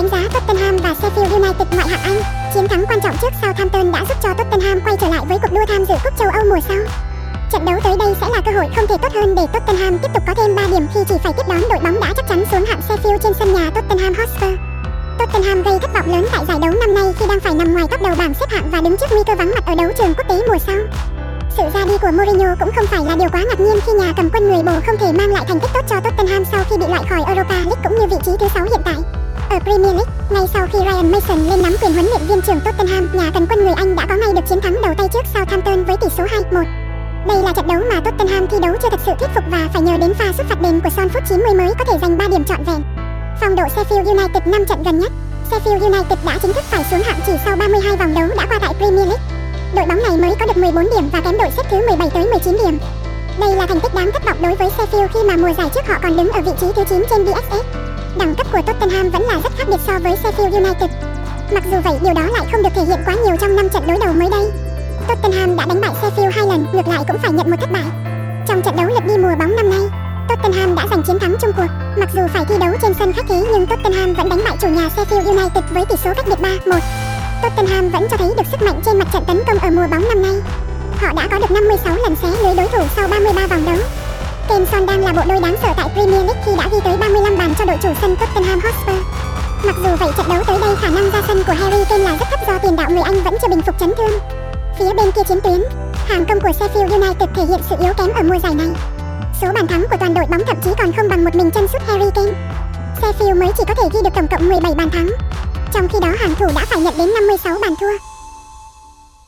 đánh giá Tottenham và Sheffield United ngoại hạng Anh. Chiến thắng quan trọng trước Southampton đã giúp cho Tottenham quay trở lại với cuộc đua tham dự cúp châu Âu mùa sau. Trận đấu tới đây sẽ là cơ hội không thể tốt hơn để Tottenham tiếp tục có thêm 3 điểm khi chỉ phải tiếp đón đội bóng đã chắc chắn xuống hạng Sheffield trên sân nhà Tottenham Hotspur. Tottenham gây thất vọng lớn tại giải đấu năm nay khi đang phải nằm ngoài top đầu bảng xếp hạng và đứng trước nguy cơ vắng mặt ở đấu trường quốc tế mùa sau. Sự ra đi của Mourinho cũng không phải là điều quá ngạc nhiên khi nhà cầm quân người bồ không thể mang lại thành tích tốt cho Tottenham sau khi bị loại khỏi Europa League cũng như vị trí thứ 6 hiện tại. Ở Premier League, ngay sau khi Ryan Mason lên nắm quyền huấn luyện viên trưởng Tottenham, nhà cầm quân người Anh đã có ngay được chiến thắng đầu tay trước Southampton với tỷ số 2-1. Đây là trận đấu mà Tottenham thi đấu chưa thật sự thuyết phục và phải nhờ đến pha sút phạt đền của Son phút 90 mới có thể giành 3 điểm trọn vẹn. Phong độ Sheffield United 5 trận gần nhất, Sheffield United đã chính thức phải xuống hạng chỉ sau 32 vòng đấu đã qua tại Premier League. Đội bóng này mới có được 14 điểm và kém đội xếp thứ 17 tới 19 điểm. Đây là thành tích đáng thất vọng đối với Sheffield khi mà mùa giải trước họ còn đứng ở vị trí thứ 9 trên DFS. Đẳng cấp của Tottenham vẫn là rất khác biệt so với Sheffield United. Mặc dù vậy, điều đó lại không được thể hiện quá nhiều trong năm trận đối đầu mới đây. Tottenham đã đánh bại Sheffield hai lần, ngược lại cũng phải nhận một thất bại. Trong trận đấu lượt đi mùa bóng năm nay, Tottenham đã giành chiến thắng chung cuộc. Mặc dù phải thi đấu trên sân khách thế nhưng Tottenham vẫn đánh bại chủ nhà Sheffield United với tỷ số cách biệt 3-1. Tottenham vẫn cho thấy được sức mạnh trên mặt trận tấn công ở mùa bóng năm nay. Họ đã có được 56 lần xé lưới đối thủ sau 33 vòng đấu. Kane Son đang là bộ đôi đáng sợ tại Premier League khi đã ghi tới 35 bàn cho đội chủ sân Tottenham Hotspur. Mặc dù vậy trận đấu tới đây khả năng ra sân của Harry Kane là rất thấp do tiền đạo người Anh vẫn chưa bình phục chấn thương. Phía bên kia chiến tuyến, hàng công của Sheffield United thể hiện sự yếu kém ở mùa giải này. Số bàn thắng của toàn đội bóng thậm chí còn không bằng một mình chân sút Harry Kane. Sheffield mới chỉ có thể ghi được tổng cộng 17 bàn thắng. Trong khi đó hàng thủ đã phải nhận đến 56 bàn thua.